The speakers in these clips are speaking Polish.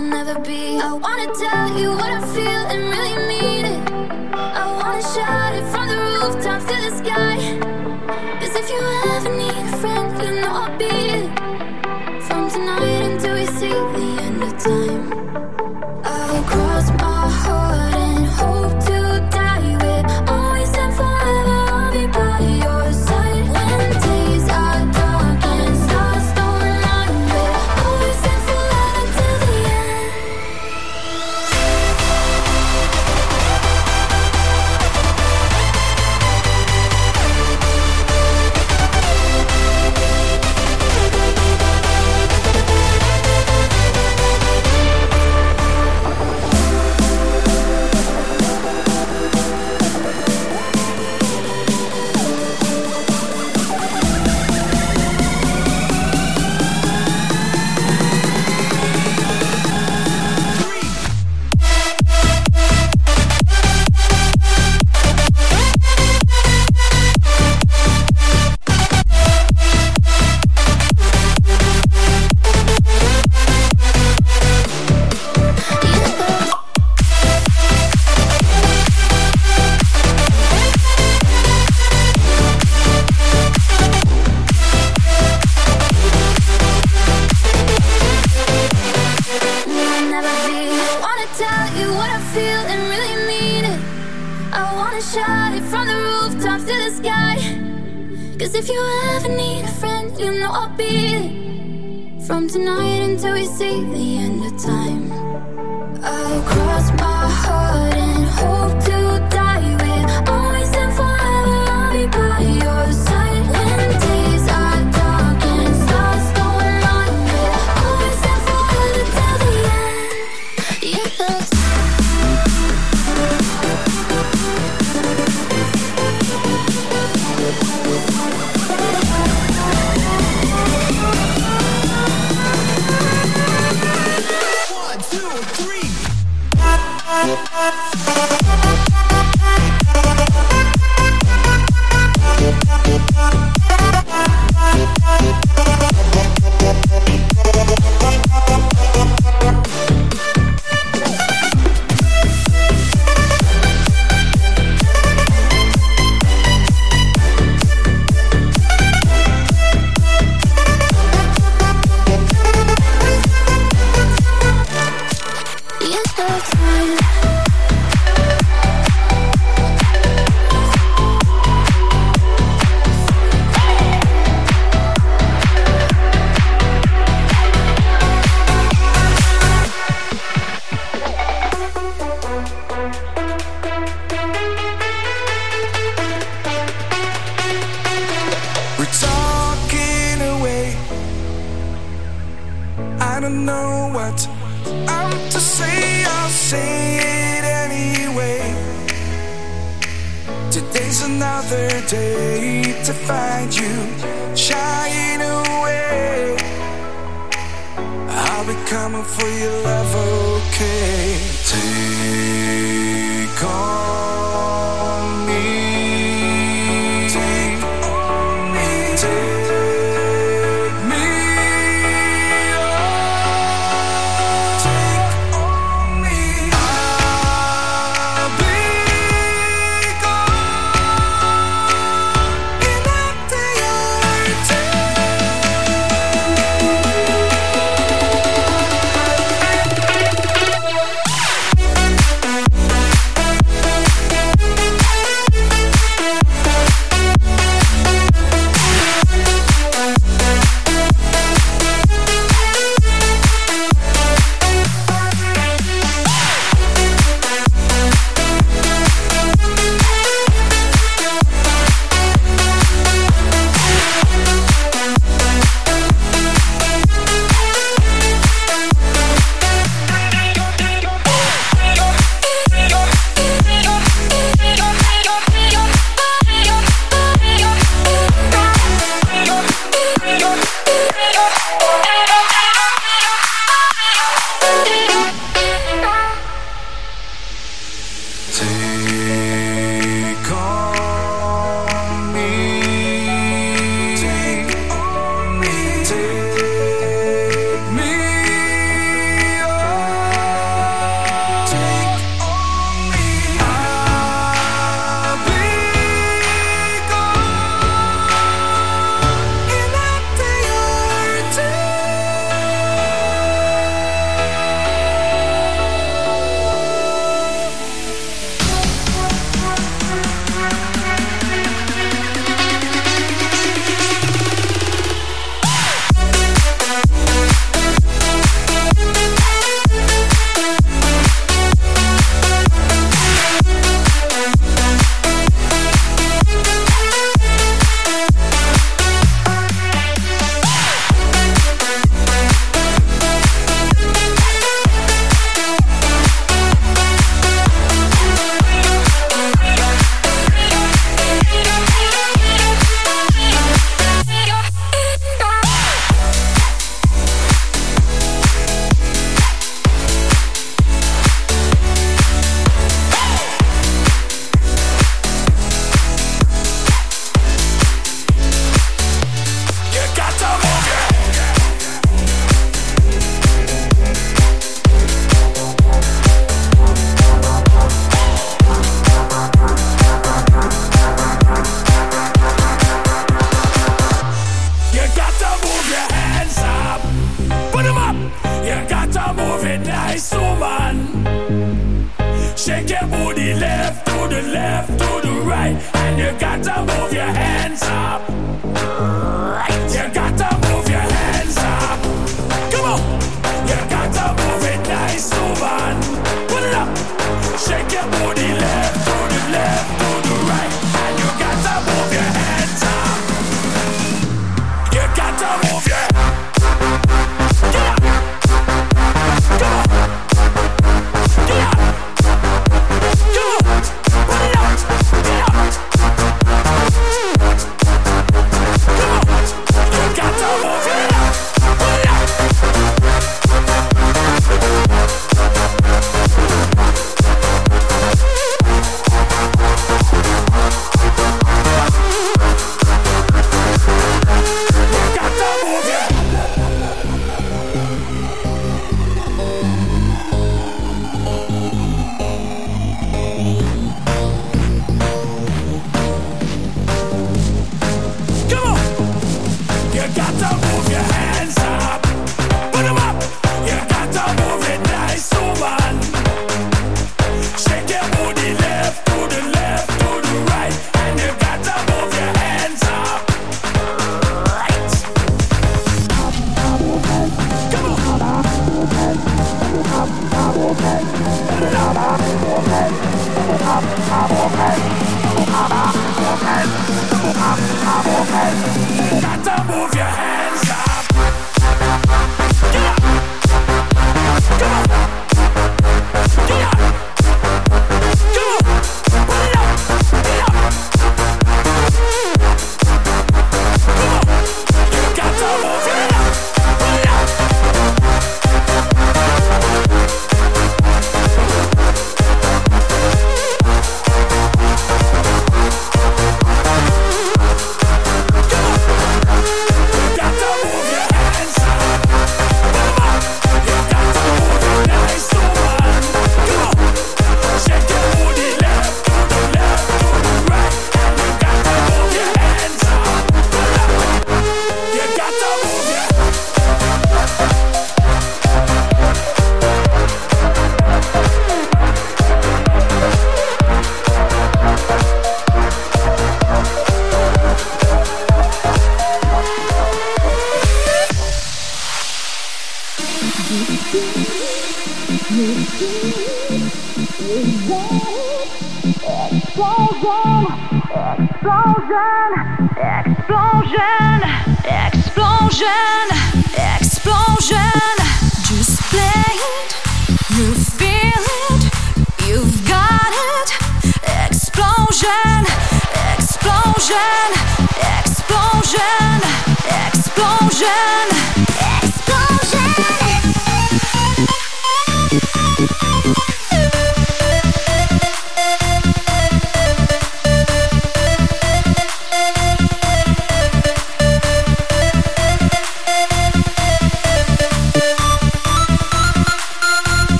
will never be. I wanna tell you what I feel and really mean it. I wanna shout it from the rooftops to the sky.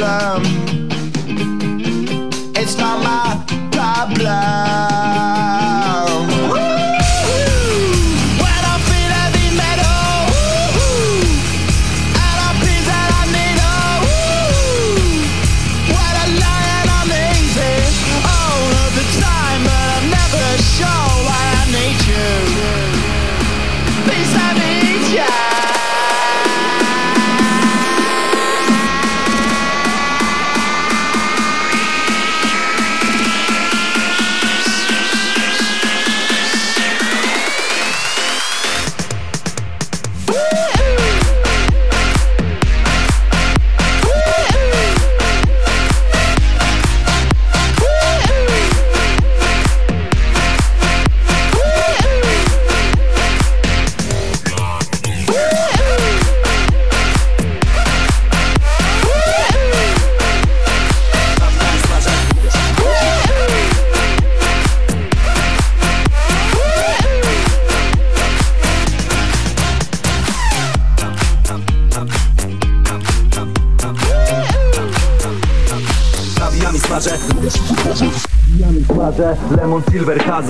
Lemon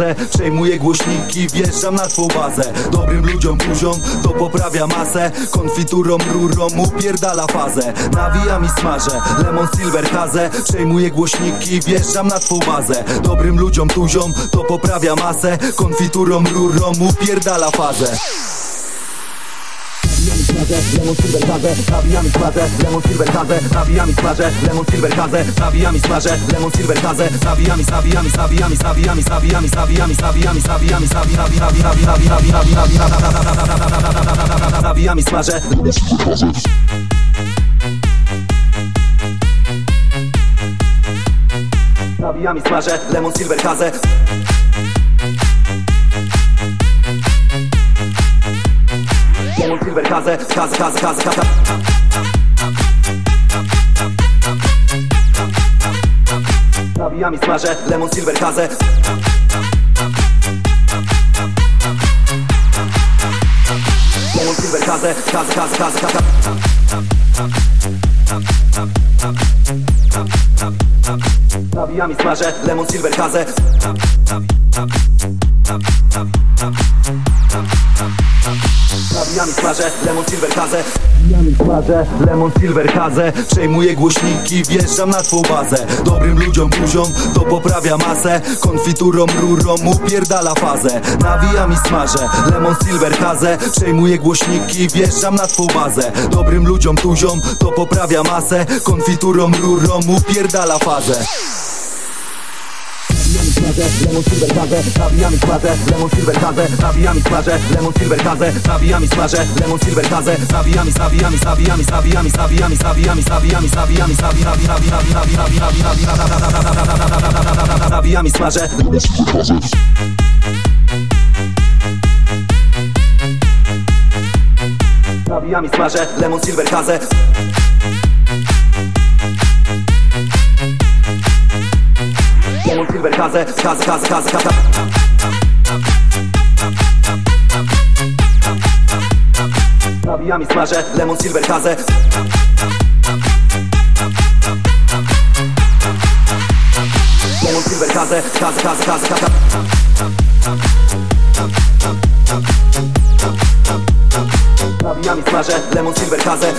Haze Przejmuję głośniki, wjeżdżam na twą bazę. Dobrym ludziom buziom, to poprawia masę Konfiturą, rurą, upierdala fazę. Nawijam i smażę Lemon Silver Haze Przejmuję głośniki, wjeżdżam na twą bazę. Dobrym ludziom tuziom, to poprawia masę Konfiturą, rurą, upierdala fazę lemon silver kaze Nawijami twarze, lemon silver kaze Nawijami twarze, lemon silver kaze Nawijami twarze, lemon silver kaze Nawijami, nawijami, nawijami, nawijami, nawijami, nawijami, nawijami, nawijami, nawijami, nawijami, nawijami, nawijami, nawijami, nawijami smażę Nawijami smażę, lemon silver kaze Połon, Silver, Kazę, Kazę, Kazę, Kazę, Kazę Nawijami smażę, Lemon, Silver, Kazę Połon, Silver, Kazę, Kazę, Kazę, Kazę, Kazę Nawijami smażę, Lemon, Silver, Kazę Thank you. Nawijami smażę, lemon silver kaze. Nawijami smażę, lemon silver kaze. Przejmuję głośniki, wjeżdżam na twą bazę. Dobrym ludziom buziom, to poprawia masę. Konfiturą, rurą, upierdala fazę. Nawijami smażę, lemon silver kaze. Przejmuję głośniki, wjeżdżam na twą bazę. Dobrym ludziom tuziom, to poprawia masę. Konfiturą, rurą, upierdala fazę Lemon silver kaze, nawijami twarze Lemon silver kaze, nawijami twarze Lemon silver kaze, nawijami twarze Lemon silver kaze, nawijami, nawijami, nawijami, nawijami, nawijami, nawijami, nawijami, nawijami, nawi, nawi, nawi, nawi, nawi, nawi, nawi, nawi, nawijami smażę Nawijami smażę, lemon silver kaze Lemon silver kaze, kaze, kaze, kaze, kaze Nawijami smażę, lemon silver kaze Lemon silver kaze, kaze, kaze, kaze, kaze Nawijami smażę, lemon silver kaze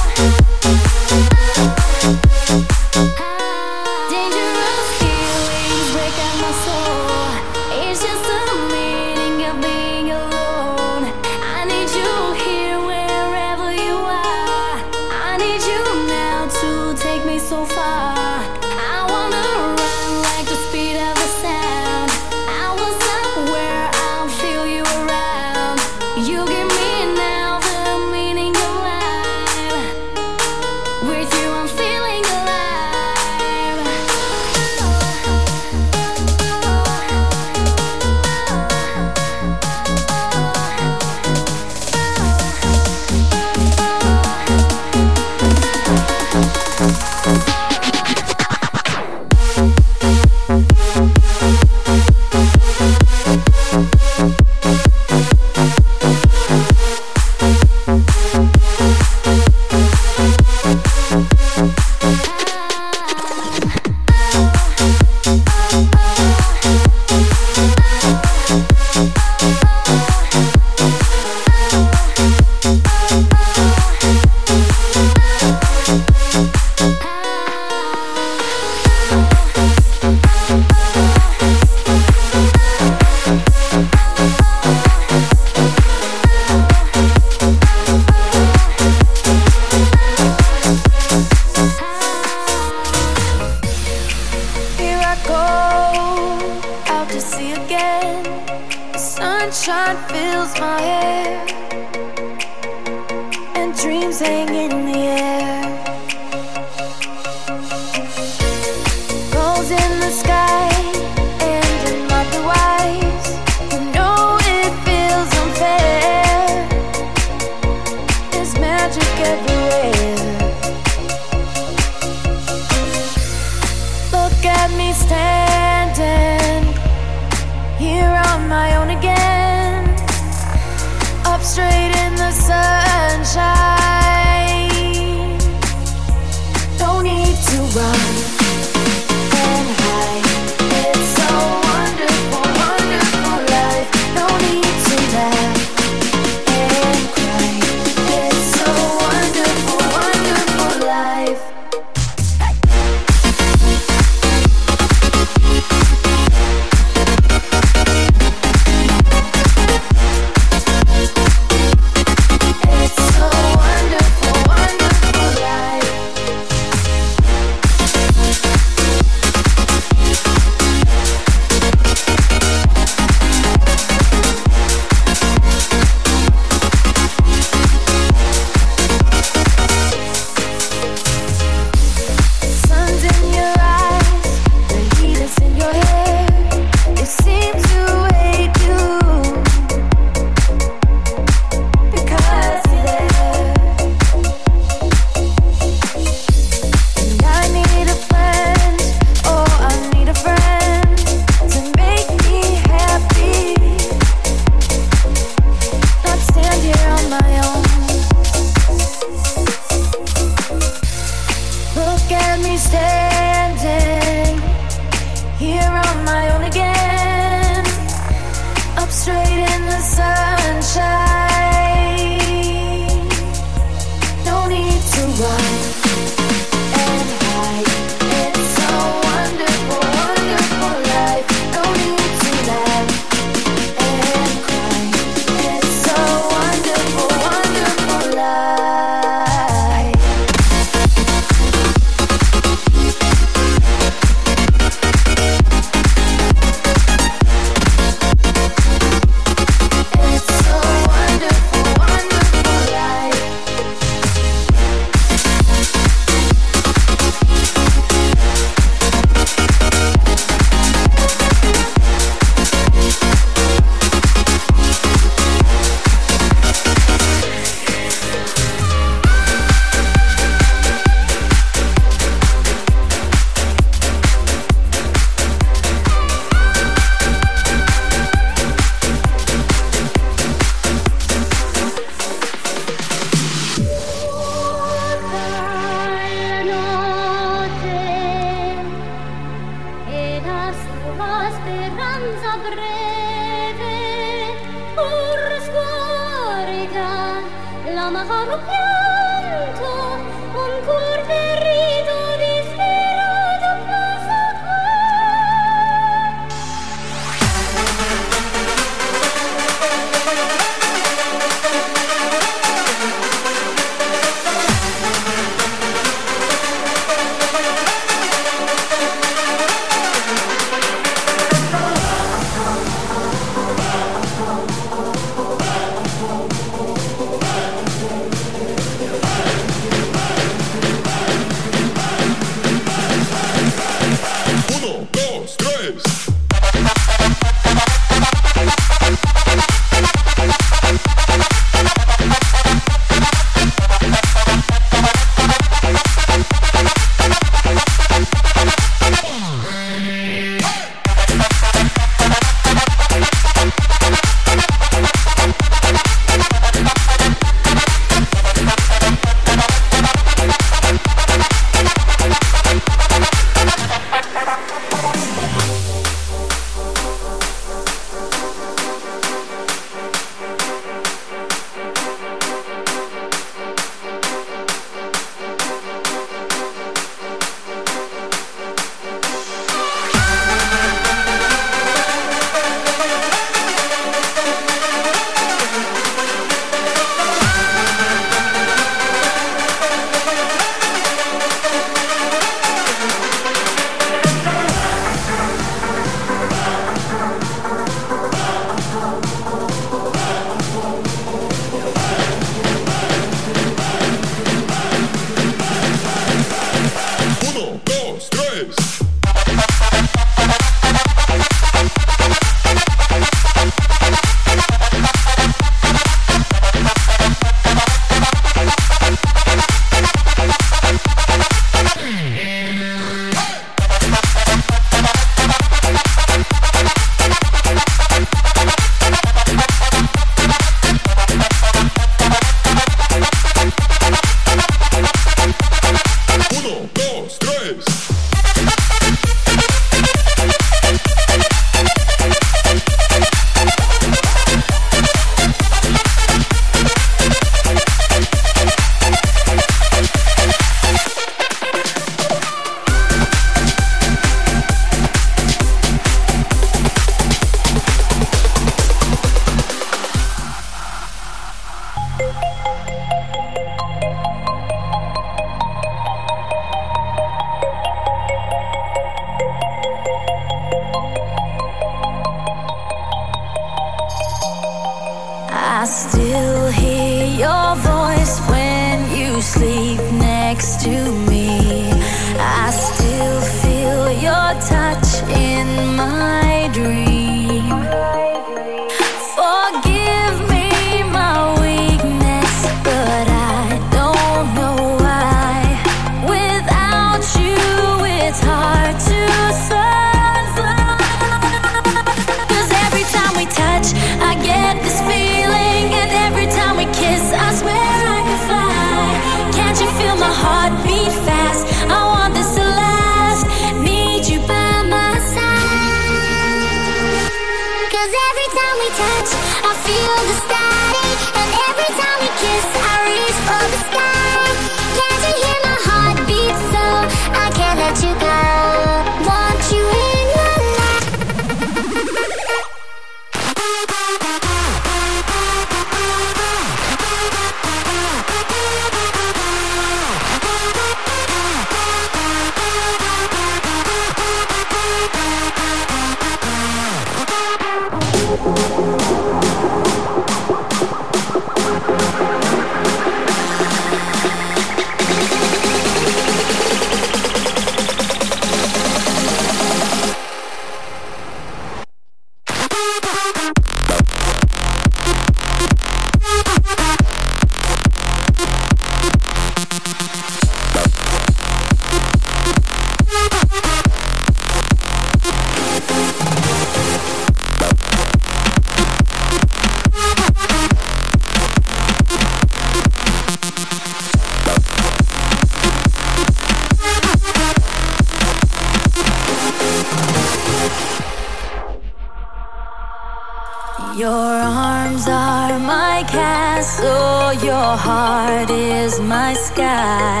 heart is my sky.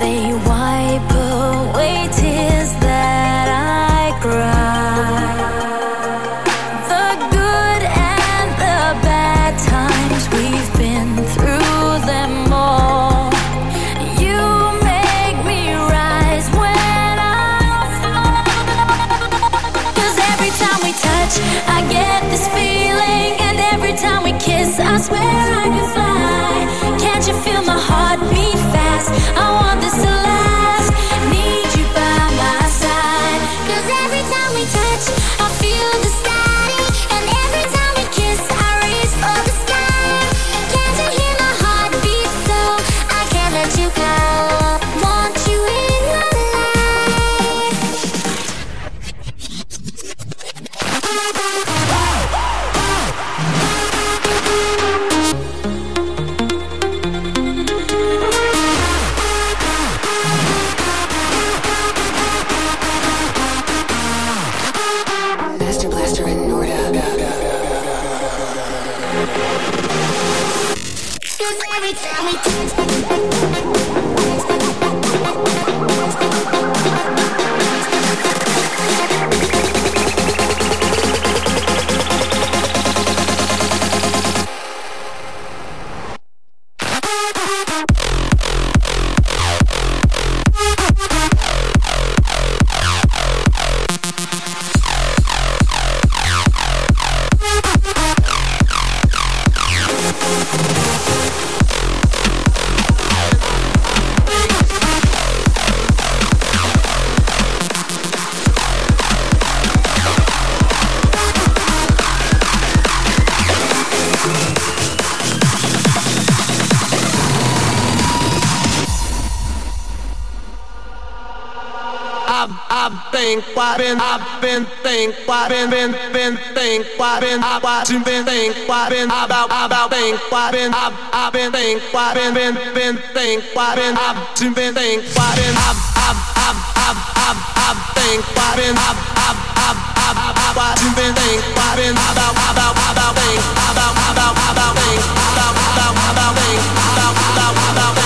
They want. what been been been think what been I what you been think what been about about think what been I I been think what been been been think what been I you been think what been I I I I I I think what been I I I I I what you been think what been about about about think about about about think about about about think about about about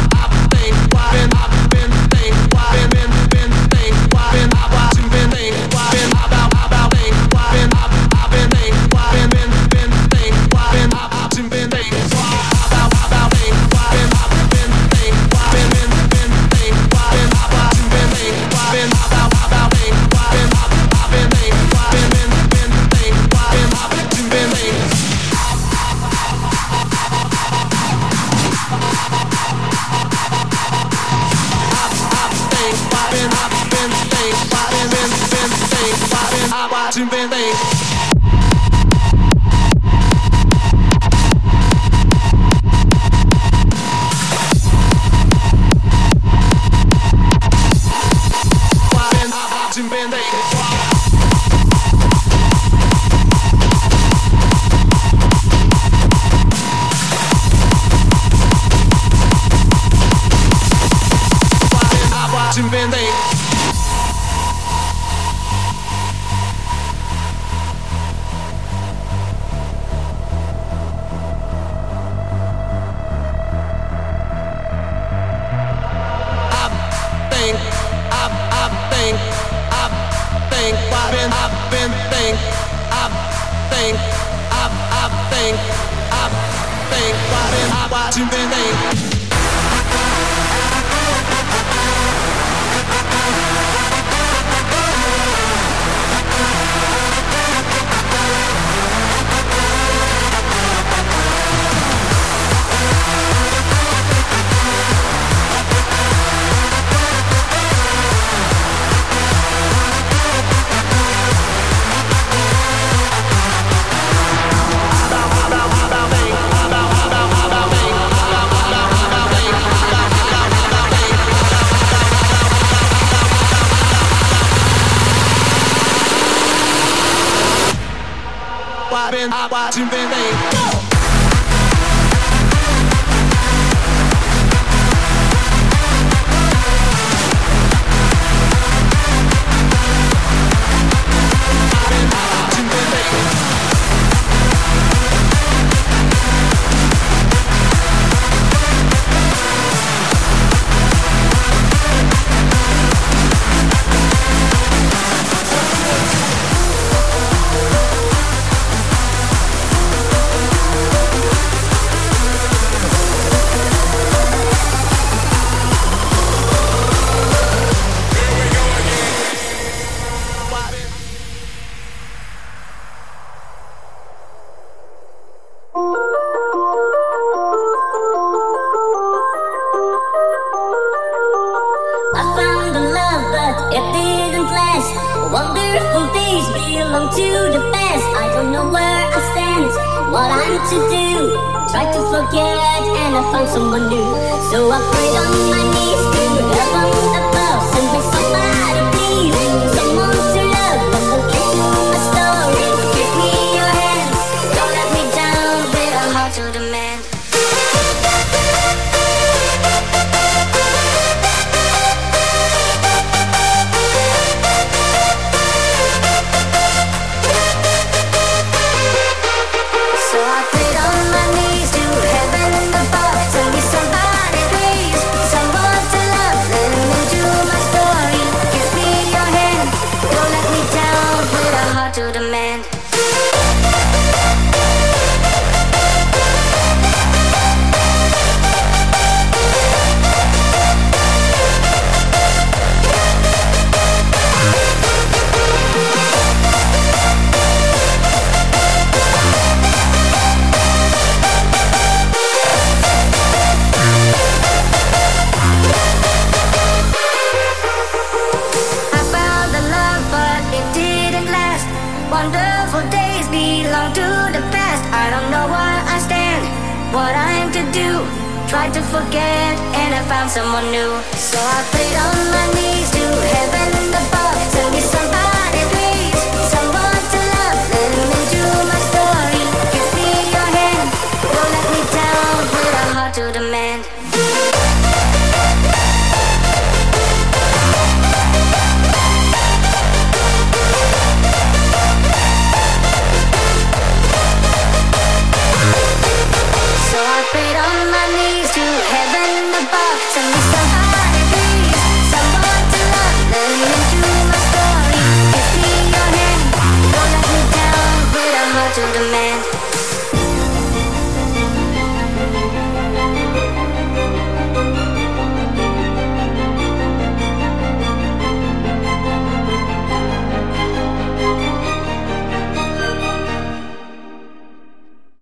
I watch him baby.